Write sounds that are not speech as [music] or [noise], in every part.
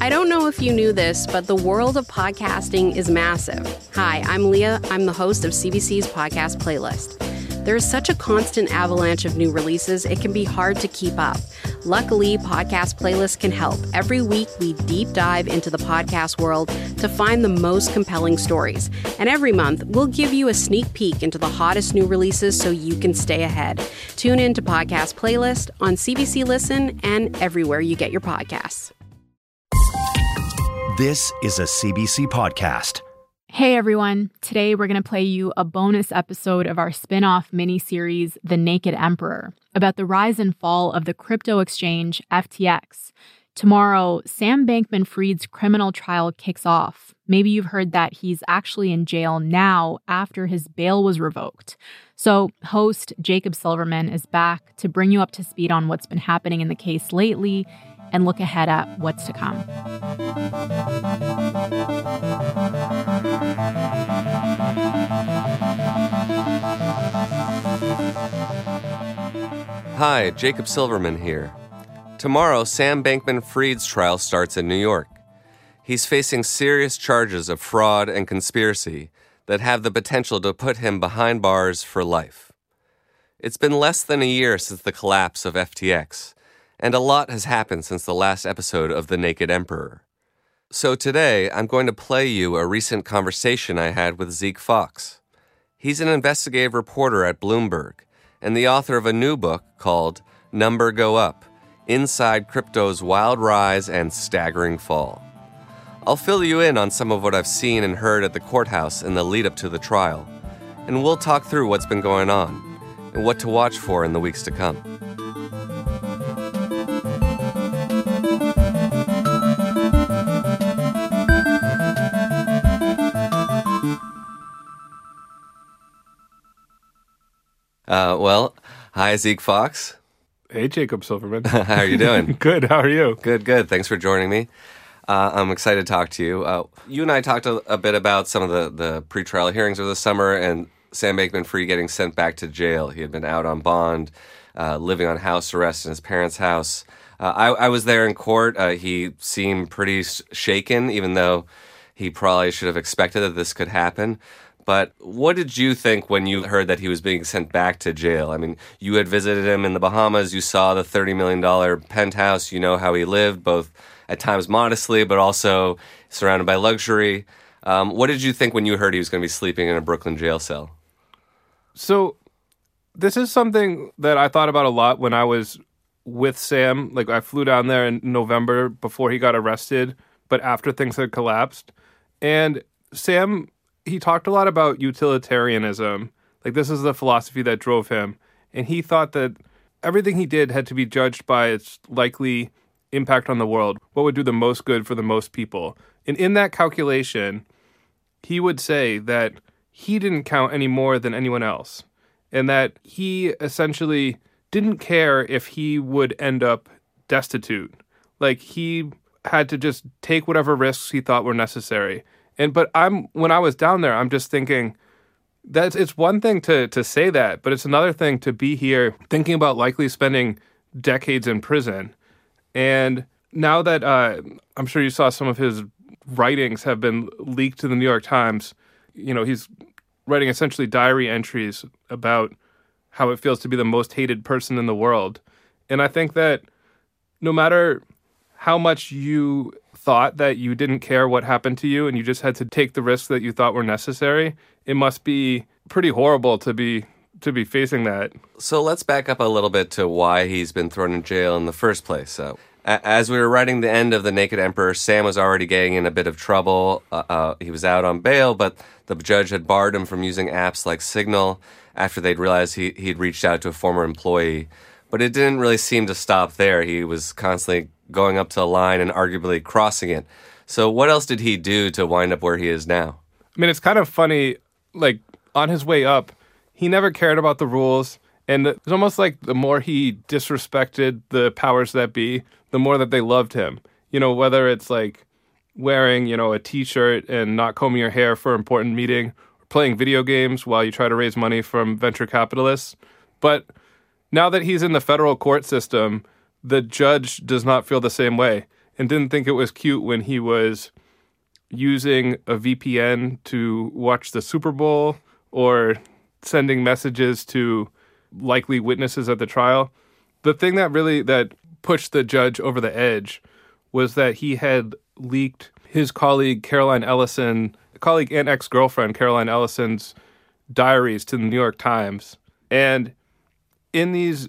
I don't know if you knew this, but the world of podcasting is massive. Hi, I'm Leah. I'm the host of CBC's podcast playlist. There is such a constant avalanche of new releases, it can be hard to keep up. Luckily, Podcast Playlist can help. Every week, we deep dive into the podcast world to find the most compelling stories. And every month, we'll give you a sneak peek into the hottest new releases so you can stay ahead. Tune in to Podcast Playlist on CBC Listen and everywhere you get your podcasts. This is a CBC podcast. Hey everyone, today we're going to play you a bonus episode of our spin off mini-series, The Naked Emperor, about the rise and fall of the crypto exchange FTX. Tomorrow, Sam Bankman Fried's criminal trial kicks off. Maybe you've heard that he's actually in jail now after his bail was revoked. So, host Jacob Silverman is back to bring you up to speed on what's been happening in the case lately and look ahead at what's to come. Hi, Jacob Silverman here. Tomorrow, Sam Bankman Fried's trial starts in New York. He's facing serious charges of fraud and conspiracy that have the potential to put him behind bars for life. It's been less than a year since the collapse of FTX, and a lot has happened since the last episode of The Naked Emperor. So today, I'm going to play you a recent conversation I had with Zeke Faux. He's an investigative reporter at Bloomberg and the author of a new book called Number Go Up Inside Crypto's Wild Rise and Staggering Fall. I'll fill you in on some of what I've seen and heard at the courthouse in the lead up to the trial, and we'll talk through what's been going on and what to watch for in the weeks to come. Uh, well, hi, Zeke Faux. Hey, Jacob Silverman. [laughs] How are you doing? [laughs] good. How are you? Good, good. Thanks for joining me. Uh, I'm excited to talk to you. Uh, you and I talked a, a, bit about some of the, the pretrial hearings over the summer and Sam Bankman Fried getting sent back to jail. He had been out on bond, uh, living on house arrest in his parents' house. Uh, I, I, was there in court. Uh, he seemed pretty shaken, even though he probably should have expected that this could happen. But what did you think when you heard that he was being sent back to jail? I mean, you had visited him in the Bahamas, you saw the $30 million penthouse, you know how he lived, both at times modestly, but also surrounded by luxury. Um, what did you think when you heard he was going to be sleeping in a Brooklyn jail cell? So, this is something that I thought about a lot when I was with Sam. Like, I flew down there in November before he got arrested, but after things had collapsed. And Sam he talked a lot about utilitarianism. Like this is the philosophy that drove him, and he thought that everything he did had to be judged by its likely impact on the world. What would do the most good for the most people? And in that calculation, he would say that he didn't count any more than anyone else, and that he essentially didn't care if he would end up destitute. Like he had to just take whatever risks he thought were necessary. And but I'm when I was down there, I'm just thinking that it's one thing to to say that, but it's another thing to be here thinking about likely spending decades in prison. And now that uh, I'm sure you saw some of his writings have been leaked to the New York Times, you know, he's writing essentially diary entries about how it feels to be the most hated person in the world. And I think that no matter how much you thought that you didn't care what happened to you and you just had to take the risks that you thought were necessary, it must be pretty horrible to be to be facing that. So let's back up a little bit to why he's been thrown in jail in the first place. So, as we were writing the end of the Naked Emperor, Sam was already getting in a bit of trouble. Uh, uh, he was out on bail, but the judge had barred him from using apps like Signal after they'd realized he, he'd reached out to a former employee. But it didn't really seem to stop there. He was constantly going up to a line and arguably crossing it. So, what else did he do to wind up where he is now? I mean, it's kind of funny. Like, on his way up, he never cared about the rules. And it's almost like the more he disrespected the powers that be, the more that they loved him. You know, whether it's like wearing, you know, a t shirt and not combing your hair for an important meeting, or playing video games while you try to raise money from venture capitalists. But now that he's in the federal court system, the judge does not feel the same way. and didn't think it was cute when he was using a VPN to watch the Super Bowl or sending messages to likely witnesses at the trial. The thing that really that pushed the judge over the edge was that he had leaked his colleague Caroline Ellison, colleague and ex-girlfriend Caroline Ellison's diaries to the New York Times. And in these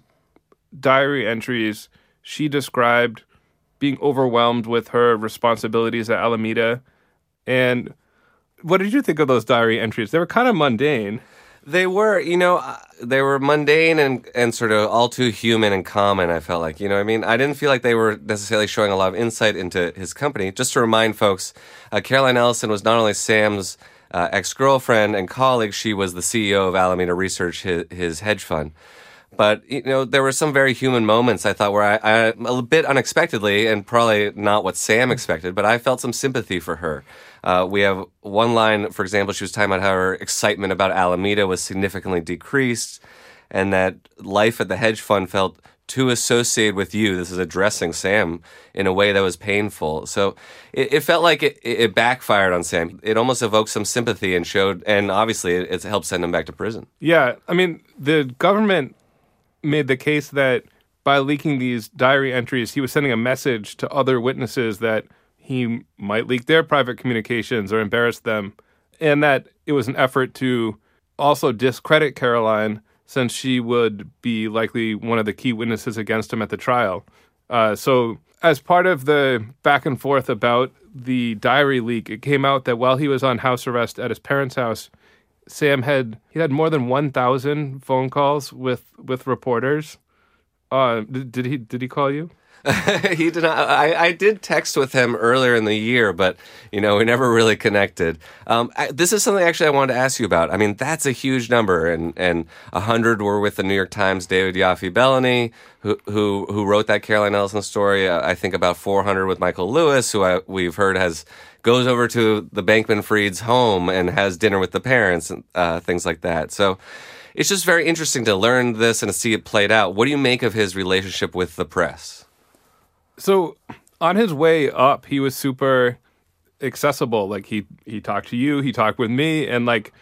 diary entries, she described being overwhelmed with her responsibilities at Alameda. And what did you think of those diary entries? They were kind of mundane. They were, you know, uh, they were mundane and, and sort of all too human and common, I felt like. You know I mean? I didn't feel like they were necessarily showing a lot of insight into his company. Just to remind folks, uh, Caroline Ellison was not only Sam's uh, ex girlfriend and colleague, she was the CEO of Alameda Research, his, his hedge fund. But you know, there were some very human moments I thought where I, I a bit unexpectedly, and probably not what Sam expected, but I felt some sympathy for her. Uh, we have one line, for example, she was talking about how her excitement about Alameda was significantly decreased, and that life at the hedge fund felt too associated with you. This is addressing Sam in a way that was painful. So it, it felt like it, it, backfired on Sam. It almost evoked some sympathy and showed, and obviously it, it helped send him back to prison. Yeah, I mean, the government made the case that by leaking these diary entries, he was sending a message to other witnesses that he might leak their private communications or embarrass them, and that it was an effort to also discredit Caroline since she would be likely one of the key witnesses against him at the trial. Uh, so, as part of the back and forth about the diary leak, it came out that while he was on house arrest at his parents' house, Sam had he had more than one thousand phone calls with with reporters. Uh, did, did he did he call you? [laughs] he did not. I, I did text with him earlier in the year, but you know we never really connected. Um, I, this is something actually I wanted to ask you about. I mean, that's a huge number, and and hundred were with the New York Times. David Yaffe Bellany, who who who wrote that Caroline Ellison story. Uh, I think about four hundred with Michael Lewis, who I, we've heard has goes over to the Bankman Fried's home and has dinner with the parents and uh, things like that. So it's just very interesting to learn this and to see it played out. What do you make of his relationship with the press? So on his way up, he was super accessible. Like he he talked to you, he talked with me, and like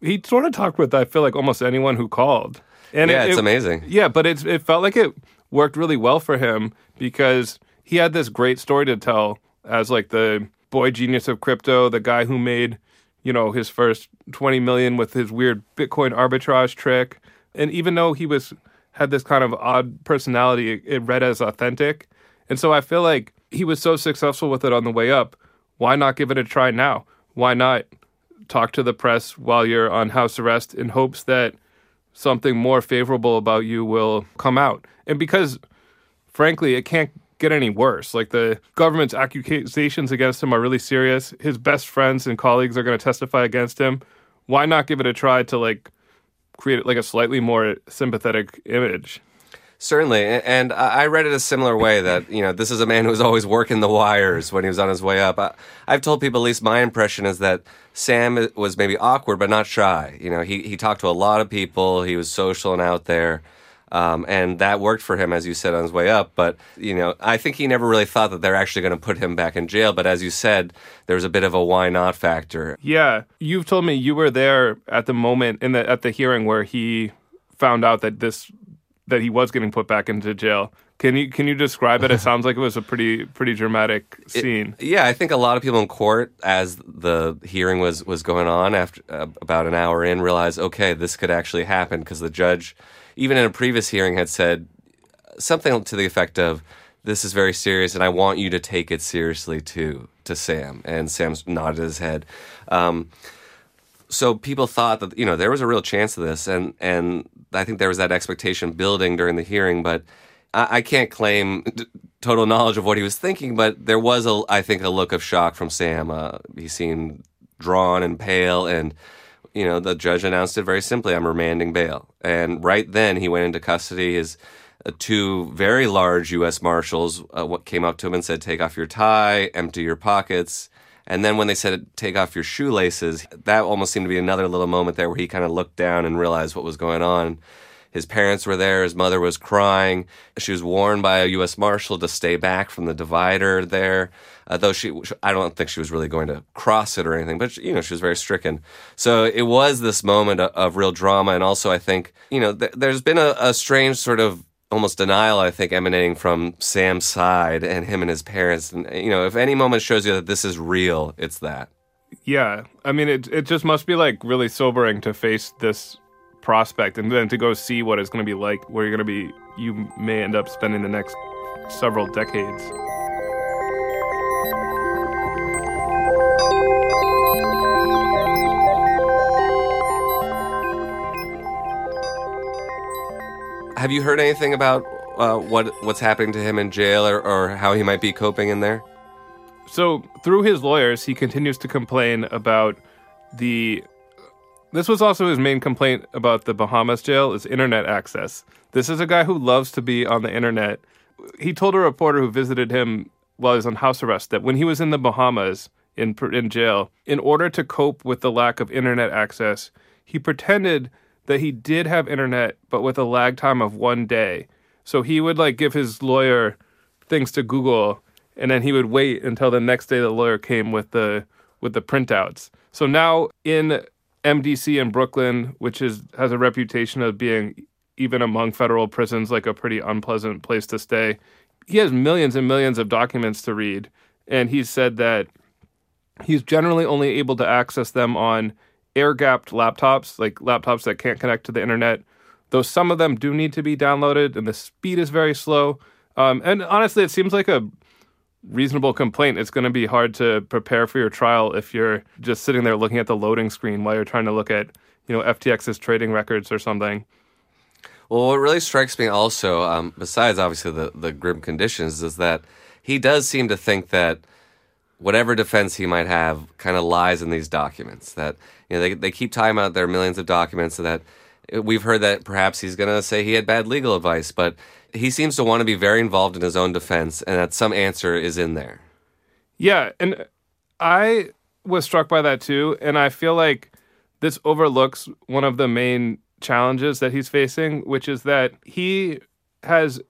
he sort of talked with I feel like almost anyone who called. And yeah, it, it's it, amazing. Yeah, but it it felt like it worked really well for him because he had this great story to tell as like the boy genius of crypto, the guy who made, you know, his first 20 million with his weird Bitcoin arbitrage trick. And even though he was had this kind of odd personality, it, it read as authentic. And so I feel like he was so successful with it on the way up. Why not give it a try now? Why not talk to the press while you're on house arrest in hopes that something more favorable about you will come out? And because frankly, it can't get any worse. Like the government's accusations against him are really serious. His best friends and colleagues are going to testify against him. Why not give it a try to like create like a slightly more sympathetic image? Certainly, and I read it a similar way that you know this is a man who was always working the wires when he was on his way up. I, have told people, at least my impression is that Sam was maybe awkward but not shy. You know, he he talked to a lot of people. He was social and out there. Um, and that worked for him, as you said, on his way up. But, you know, I think he never really thought that they're actually going to put him back in jail. But as you said, there was a bit of a why not factor. Yeah. You've told me you were there at the moment in the, at the hearing where he found out that this, that he was getting put back into jail. Can you can you describe it? It sounds like it was a pretty pretty dramatic scene. It, yeah, I think a lot of people in court, as the hearing was was going on, after uh, about an hour in, realized okay, this could actually happen because the judge even in a previous hearing, had said something to the effect of, "This is very serious, and I want you to take it seriously too." To Sam, and Sam's nodded his head. Um, so people thought that you know there was a real chance of this, and and I think there was that expectation building during the hearing, but I, I can't claim d- total knowledge of what he was thinking, but there was a I think a look of shock from Sam. Uh, he seemed drawn and pale, and you know, the judge announced it very simply I'm remanding bail. And right then he went into custody. His uh, two very large U.S. Marshals uh, came up to him and said, Take off your tie, empty your pockets. And then when they said, Take off your shoelaces, that almost seemed to be another little moment there where he kind of looked down and realized what was going on. His parents were there. His mother was crying. She was warned by a U.S. Marshal to stay back from the divider there. Uh, though she, I don't think she was really going to cross it or anything, but you know, she was very stricken. So it was this moment of, of real drama. And also, I think, you know, th- there's been a, a strange sort of almost denial, I think, emanating from Sam's side and him and his parents. And, you know, if any moment shows you that this is real, it's that. Yeah, I mean, it it just must be like really sobering to face this prospect and then to go see what it's going to be like, where you're going to be, you may end up spending the next several decades. Have you heard anything about uh, what what's happening to him in jail or, or how he might be coping in there? So, through his lawyers, he continues to complain about the. This was also his main complaint about the Bahamas jail is internet access. This is a guy who loves to be on the internet. He told a reporter who visited him while he was on house arrest that when he was in the Bahamas in in jail, in order to cope with the lack of internet access, he pretended that he did have internet, but with a lag time of one day. So he would like give his lawyer things to Google and then he would wait until the next day the lawyer came with the with the printouts. So now in MDC in Brooklyn, which is has a reputation of being even among federal prisons like a pretty unpleasant place to stay, he has millions and millions of documents to read, and he said that he's generally only able to access them on air-gapped laptops, like laptops that can't connect to the internet. Though some of them do need to be downloaded, and the speed is very slow. Um, and honestly, it seems like a reasonable complaint. It's going to be hard to prepare for your trial if you're just sitting there looking at the loading screen while you're trying to look at, you know, FTX's trading records or something. Well, what really strikes me also, um, besides obviously the, the grim conditions, is that he does seem to think that whatever defense he might have kind of lies in these documents. That you know they they keep talking about their millions of documents, so that uh, we've heard that perhaps he's going to say he had bad legal advice, but he seems to want to be very involved in his own defense and that some answer is in there. Yeah, and I was struck by that too, and I feel like this overlooks one of the main challenges that he's facing, which is that he has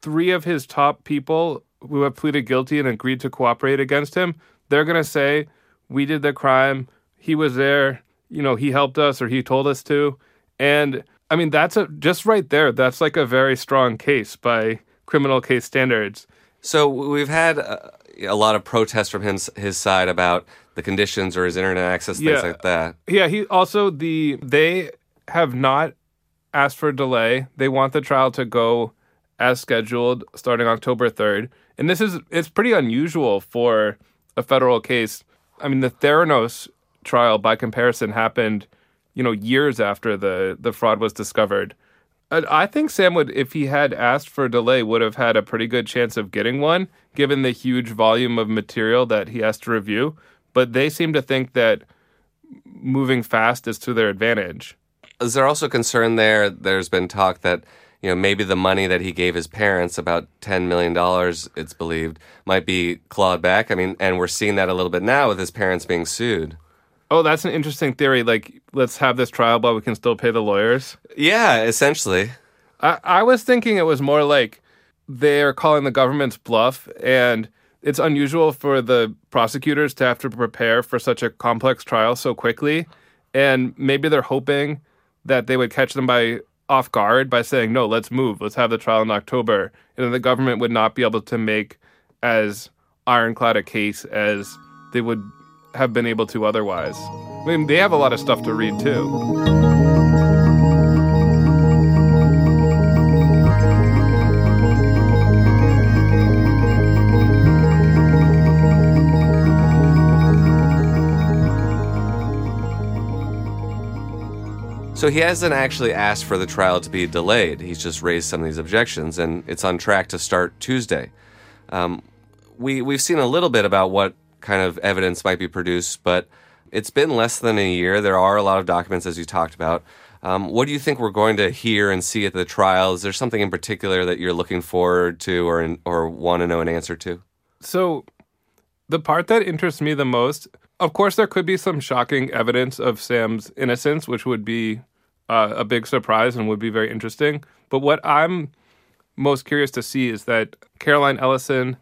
three of his top people who have pleaded guilty and agreed to cooperate against him. They're going to say, "We did the crime. He was there. You know, he helped us or he told us to." And I mean, that's a just right there. That's like a very strong case by criminal case standards. So we've had a, a lot of protests from him, his side about the conditions or his internet access, things Yeah. like that. Yeah, he also the they have not asked for a delay. They want the trial to go as scheduled starting October 3rd. And this is it's pretty unusual for a federal case. I mean, the Theranos trial by comparison happened, you know, years after the the fraud was discovered. I think Sam would, if he had asked for a delay, would have had a pretty good chance of getting one, given the huge volume of material that he has to review. But they seem to think that moving fast is to their advantage. Is there also concern there? There's been talk that you know maybe the money that he gave his parents, about ten million dollars, it's believed, might be clawed back. I mean, and we're seeing that a little bit now with his parents being sued. Oh, that's an interesting theory. Like, let's have this trial, but we can still pay the lawyers. Yeah, essentially. I, I was thinking it was more like they're calling the government's bluff, and it's unusual for the prosecutors to have to prepare for such a complex trial so quickly. And maybe they're hoping that they would catch them by off guard by saying, no, let's move, let's have the trial in October. And then the government would not be able to make as ironclad a case as they would have been able to otherwise. I mean, they have a lot of stuff to read too. So he hasn't actually asked for the trial to be delayed. He's just raised some of these objections, and it's on track to start Tuesday. Um, we we've seen a little bit about what kind of evidence might be produced, but it's been less than a year. There are a lot of documents, as you talked about. Um, what do you think we're going to hear and see at the trial? Is there something in particular that you're looking forward to, or or want to know an answer to? So, the part that interests me the most, of course, there could be some shocking evidence of Sam's innocence, which would be uh, a big surprise and would be very interesting. But what I'm most curious to see is that Caroline Ellison,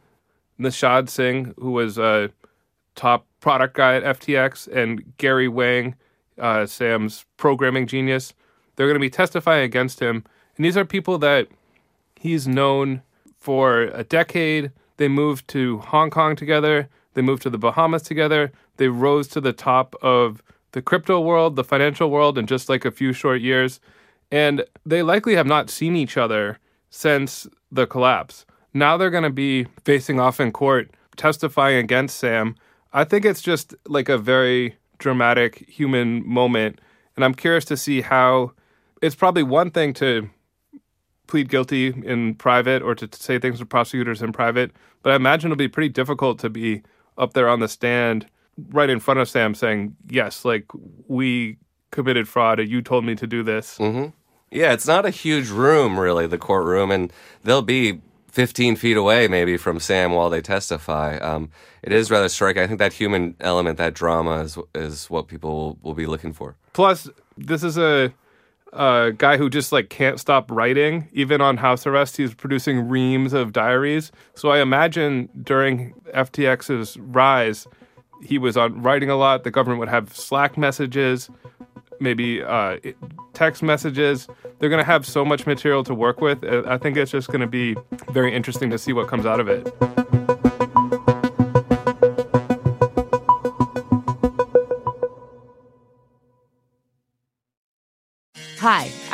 Nishad Singh, who was a top product guy at FTX, and Gary Wang, uh, Sam's programming genius, they're going to be testifying against him. And these are people that he's known for a decade. They moved to Hong Kong together. They moved to the Bahamas together. They rose to the top of the crypto world, the financial world in just like a few short years. And they likely have not seen each other since the collapse. Now they're going to be facing off in court, testifying against Sam. I think it's just like a very dramatic human moment. And I'm curious to see how it's probably one thing to plead guilty in private or to say things to prosecutors in private, but I imagine it'll be pretty difficult to be up there on the stand right in front of Sam saying, yes, like we committed fraud or you told me to do this. Mm-hmm. Yeah, it's not a huge room, really, the courtroom, and they'll be 15 feet away maybe from Sam while they testify. Um, it is rather striking. I think that human element, that drama, is is what people will, be looking for. Plus, this is a, a guy who just like can't stop writing. Even on house arrest, he's producing reams of diaries. So I imagine during FTX's rise, he was on writing a lot. The government would have Slack messages, maybe uh, text messages. They're going to have so much material to work with. I think it's just going to be very interesting to see what comes out of it.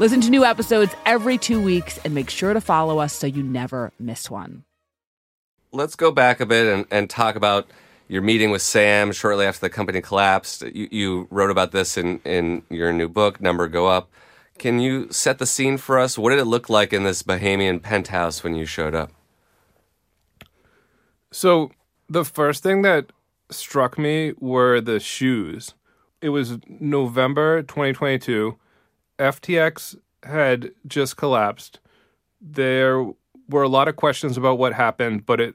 Listen to new episodes every two weeks and make sure to follow us so you never miss one. Let's go back a bit and, and talk about your meeting with Sam shortly after the company collapsed. You, you wrote about this in, in your new book, Number Go Up. Can you set the scene for us? What did it look like in this Bahamian penthouse when you showed up? So, the first thing that struck me were the shoes. It was November 2022 FTX had just collapsed. There were a lot of questions about what happened, but it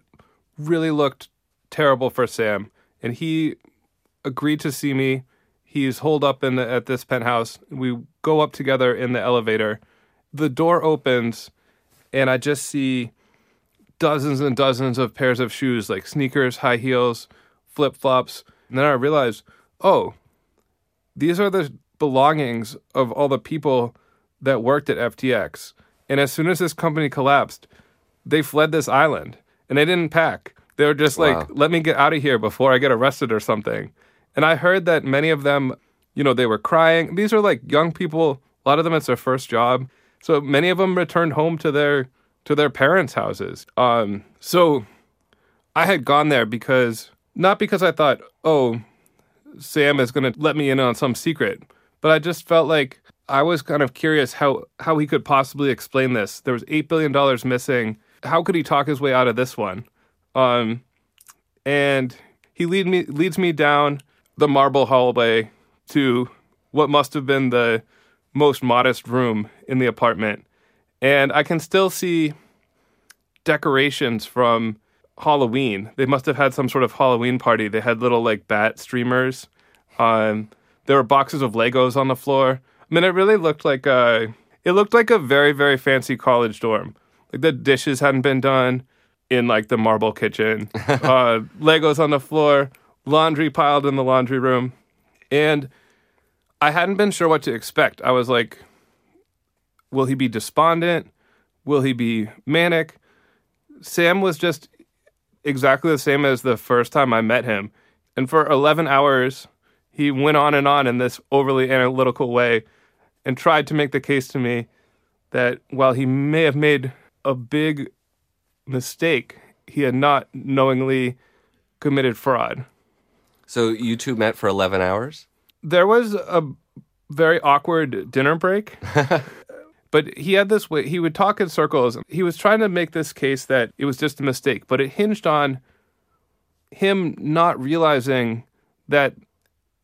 really looked terrible for Sam. And he agreed to see me. He's holed up in the, at this penthouse. We go up together in the elevator. The door opens, and I just see dozens and dozens of pairs of shoes, like sneakers, high heels, flip flops. And then I realize, oh, these are the belongings of all the people that worked at FTX. And as soon as this company collapsed, they fled this island and they didn't pack. They were just wow. like, let me get out of here before I get arrested or something. And I heard that many of them, you know, they were crying. These are like young people. A lot of them, it's their first job. So many of them returned home to their to their parents' houses. Um, so I had gone there because not because I thought, oh, Sam is going to let me in on some secret, but I just felt like I was kind of curious how how he could possibly explain this. There was eight billion dollars missing. How could he talk his way out of this one? Um, and he lead me leads me down the marble hallway to what must have been the most modest room in the apartment, and I can still see decorations from Halloween. They must have had some sort of Halloween party. They had little like bat streamers. Um, there were boxes of Legos on the floor. I mean, it really looked like a it looked like a very very fancy college dorm. Like the dishes hadn't been done in like the marble kitchen. [laughs] uh, Legos on the floor, laundry piled in the laundry room, and I hadn't been sure what to expect. I was like, will he be despondent? Will he be manic? Sam was just exactly the same as the first time I met him. And for 11 hours, he went on and on in this overly analytical way and tried to make the case to me that while he may have made a big mistake, he had not knowingly committed fraud. So you two met for 11 hours? There was a very awkward dinner break. [laughs] But he had this way, he would talk in circles. He was trying to make this case that it was just a mistake, but it hinged on him not realizing that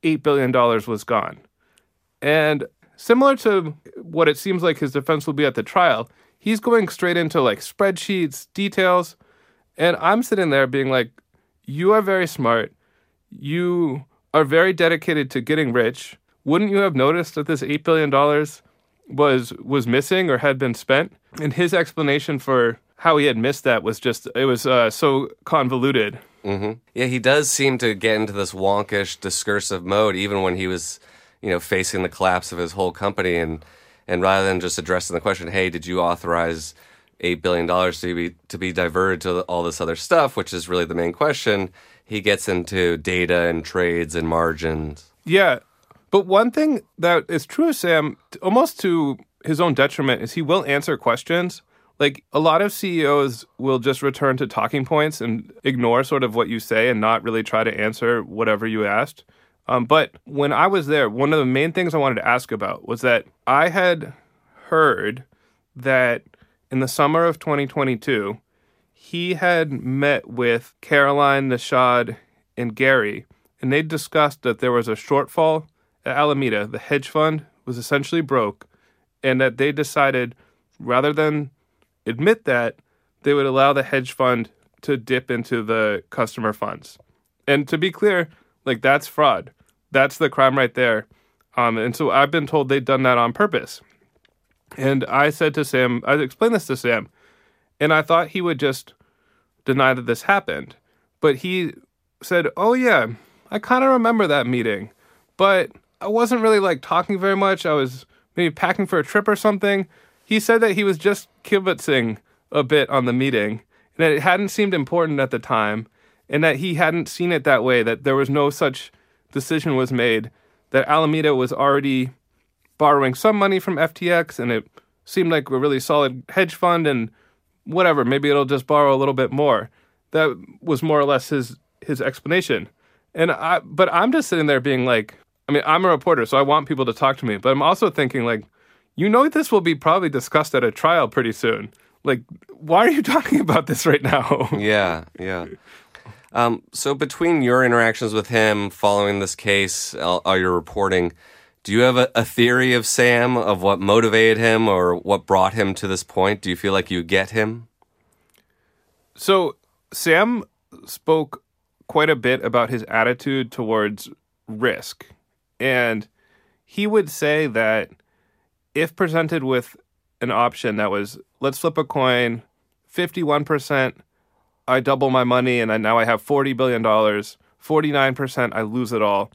$8 billion was gone. And similar to what it seems like his defense will be at the trial, he's going straight into like spreadsheets, details. And I'm sitting there being like, you are very smart. You are very dedicated to getting rich. Wouldn't you have noticed that this $8 billion was was missing or had been spent? And his explanation for how he had missed that was just it was uh, so convoluted. Hmm Yeah, he does seem to get into this wonkish discursive mode, even when he was, you know, facing the collapse of his whole company, and and rather than just addressing the question, "Hey, did you authorize eight billion dollars to be to be diverted to all this other stuff?" which is really the main question, he gets into data and trades and margins. Yeah. But one thing that is true Sam, almost to his own detriment, is he will answer questions. Like a lot of CEOs will just return to talking points and ignore sort of what you say and not really try to answer whatever you asked. Um, but when I was there, one of the main things I wanted to ask about was that I had heard that in the summer of 2022, he had met with Caroline, Nishad, and Gary, and they discussed that there was a shortfall at Alameda. The hedge fund was essentially broke, and that they decided rather than admit that, they would allow the hedge fund to dip into the customer funds. And to be clear, like that's fraud. That's the crime right there. Um, and so I've been told they've done that on purpose. And I said to Sam, I explained this to Sam, and I thought he would just deny that this happened. But he said, Oh, yeah, I kind of remember that meeting, but I wasn't really like talking very much. I was maybe packing for a trip or something. He said that he was just kibitzing a bit on the meeting and that it hadn't seemed important at the time and that he hadn't seen it that way, that there was no such decision was made, that Alameda was already borrowing some money from FTX and it seemed like a really solid hedge fund and whatever, maybe it'll just borrow a little bit more. That was more or less his his explanation. And I but I'm just sitting there being like I mean, I'm a reporter, so I want people to talk to me, but I'm also thinking like you know this will be probably discussed at a trial pretty soon. Like why are you [laughs] talking about this right now? [laughs] Yeah, yeah. Um, so between your interactions with him following this case, all, all your reporting, do you have a, a theory of Sam of what motivated him or what brought him to this point? Do you feel like you get him? So Sam spoke quite a bit about his attitude towards risk. And he would say that if presented with an option that was, let's flip a coin, 51%, I double my money and I, now I have $40 billion, 49%, I lose it all,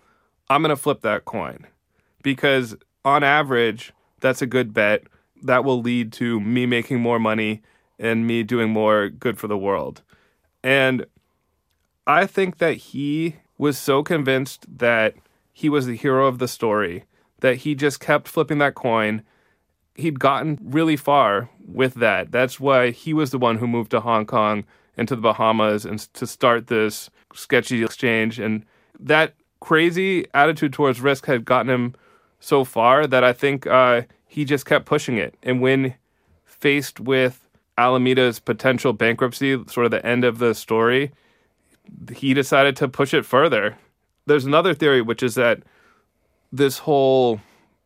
I'm going to flip that coin. Because on average, that's a good bet. That will lead to me making more money and me doing more good for the world. And I think that he was so convinced that he was the hero of the story that he just kept flipping that coin. He'd gotten really far with that. That's why he was the one who moved to Hong Kong and to the Bahamas and to start this sketchy exchange. And that crazy attitude towards risk had gotten him so far that I think uh, he just kept pushing it. And when faced with Alameda's potential bankruptcy, sort of the end of the story, he decided to push it further. There's another theory, which is that this whole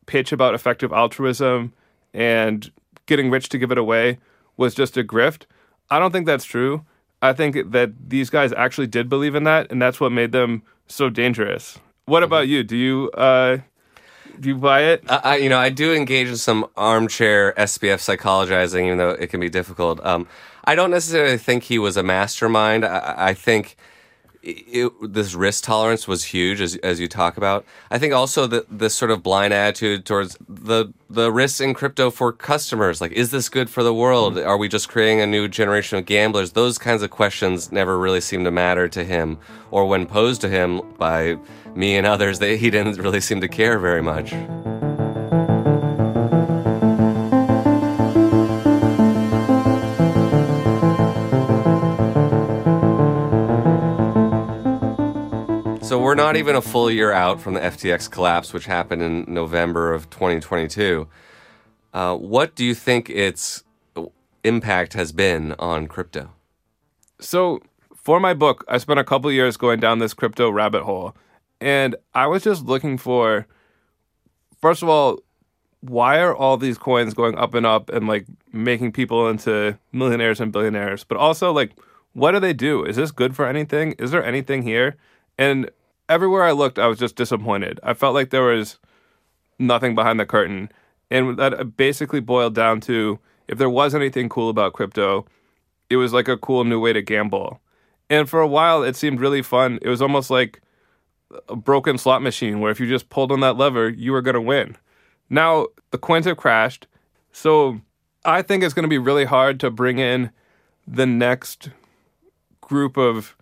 pitch about effective altruism and getting rich to give it away was just a grift. I don't think that's true. I think that these guys actually did believe in that, and that's what made them so dangerous. What about you? Do you uh, do you buy it? I, you know, I do engage in some armchair SBF psychologizing, even though it can be difficult. Um, I don't necessarily think he was a mastermind. I, I think it, this risk tolerance was huge, as as you talk about. I think also that this sort of blind attitude towards the the risks in crypto for customers, like is this good for the world? Mm-hmm. Are we just creating a new generation of gamblers? Those kinds of questions never really seemed to matter to him, or when posed to him by me and others, they, he didn't really seem to care very much. Not even a full year out from the FTX collapse, which happened in November of 2022. Uh, what do you think its impact has been on crypto? So, for my book, I spent a couple years going down this crypto rabbit hole. And I was just looking for, first of all, why are all these coins going up and up and like making people into millionaires and billionaires? But also, like, what do they do? Is this good for anything? Is there anything here? And everywhere I looked, I was just disappointed. I felt like there was nothing behind the curtain. And that basically boiled down to if there was anything cool about crypto, it was like a cool new way to gamble. And for a while, it seemed really fun. It was almost like a broken slot machine where if you just pulled on that lever, you were going to win. Now, the coins have crashed. So I think it's going to be really hard to bring in the next group of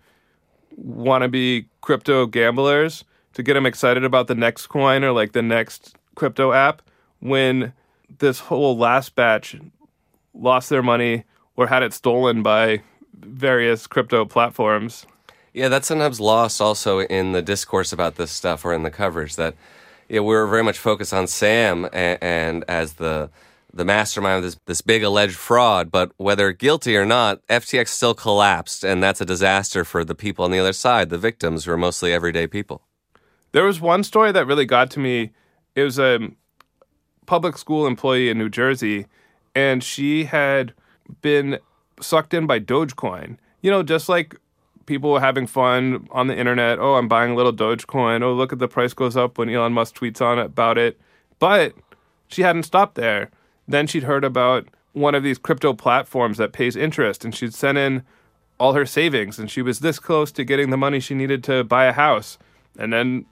wannabe crypto gamblers to get them excited about the next coin or like the next crypto app when this whole last batch lost their money or had it stolen by various crypto platforms. Yeah, that's sometimes lost also in the discourse about this stuff or in the coverage that yeah, we are very much focused on Sam and, and as the the mastermind of this this big alleged fraud, but whether guilty or not, FTX still collapsed, and that's a disaster for the people on the other side, the victims who are mostly everyday people. There was one story that really got to me. It was a public school employee in New Jersey, and she had been sucked in by Dogecoin. You know, just like people having fun on the internet. Oh, I'm buying a little Dogecoin. Oh, look at the price goes up when Elon Musk tweets on it about it. But she hadn't stopped there. Then she'd heard about one of these crypto platforms that pays interest, and she'd sent in all her savings, and she was this close to getting the money she needed to buy a house. And then,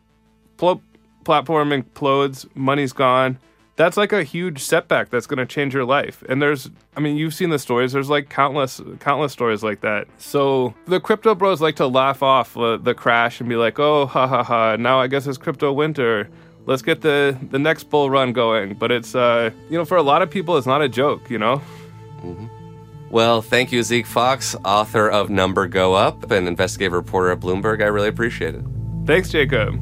plop, platform implodes, money's gone, that's like a huge setback that's going to change your life. And there's, I mean, you've seen the stories. There's like countless, countless stories like that. So the crypto bros like to laugh off uh, the crash and be like, "Oh, ha ha ha! Now I guess it's crypto winter. Let's get the the next bull run going." But it's, uh, you know, for a lot of people, it's not a joke. You know. Mm-hmm. Well, thank you, Zeke Faux, author of Number Go Up and investigative reporter at Bloomberg. I really appreciate it. Thanks, Jacob.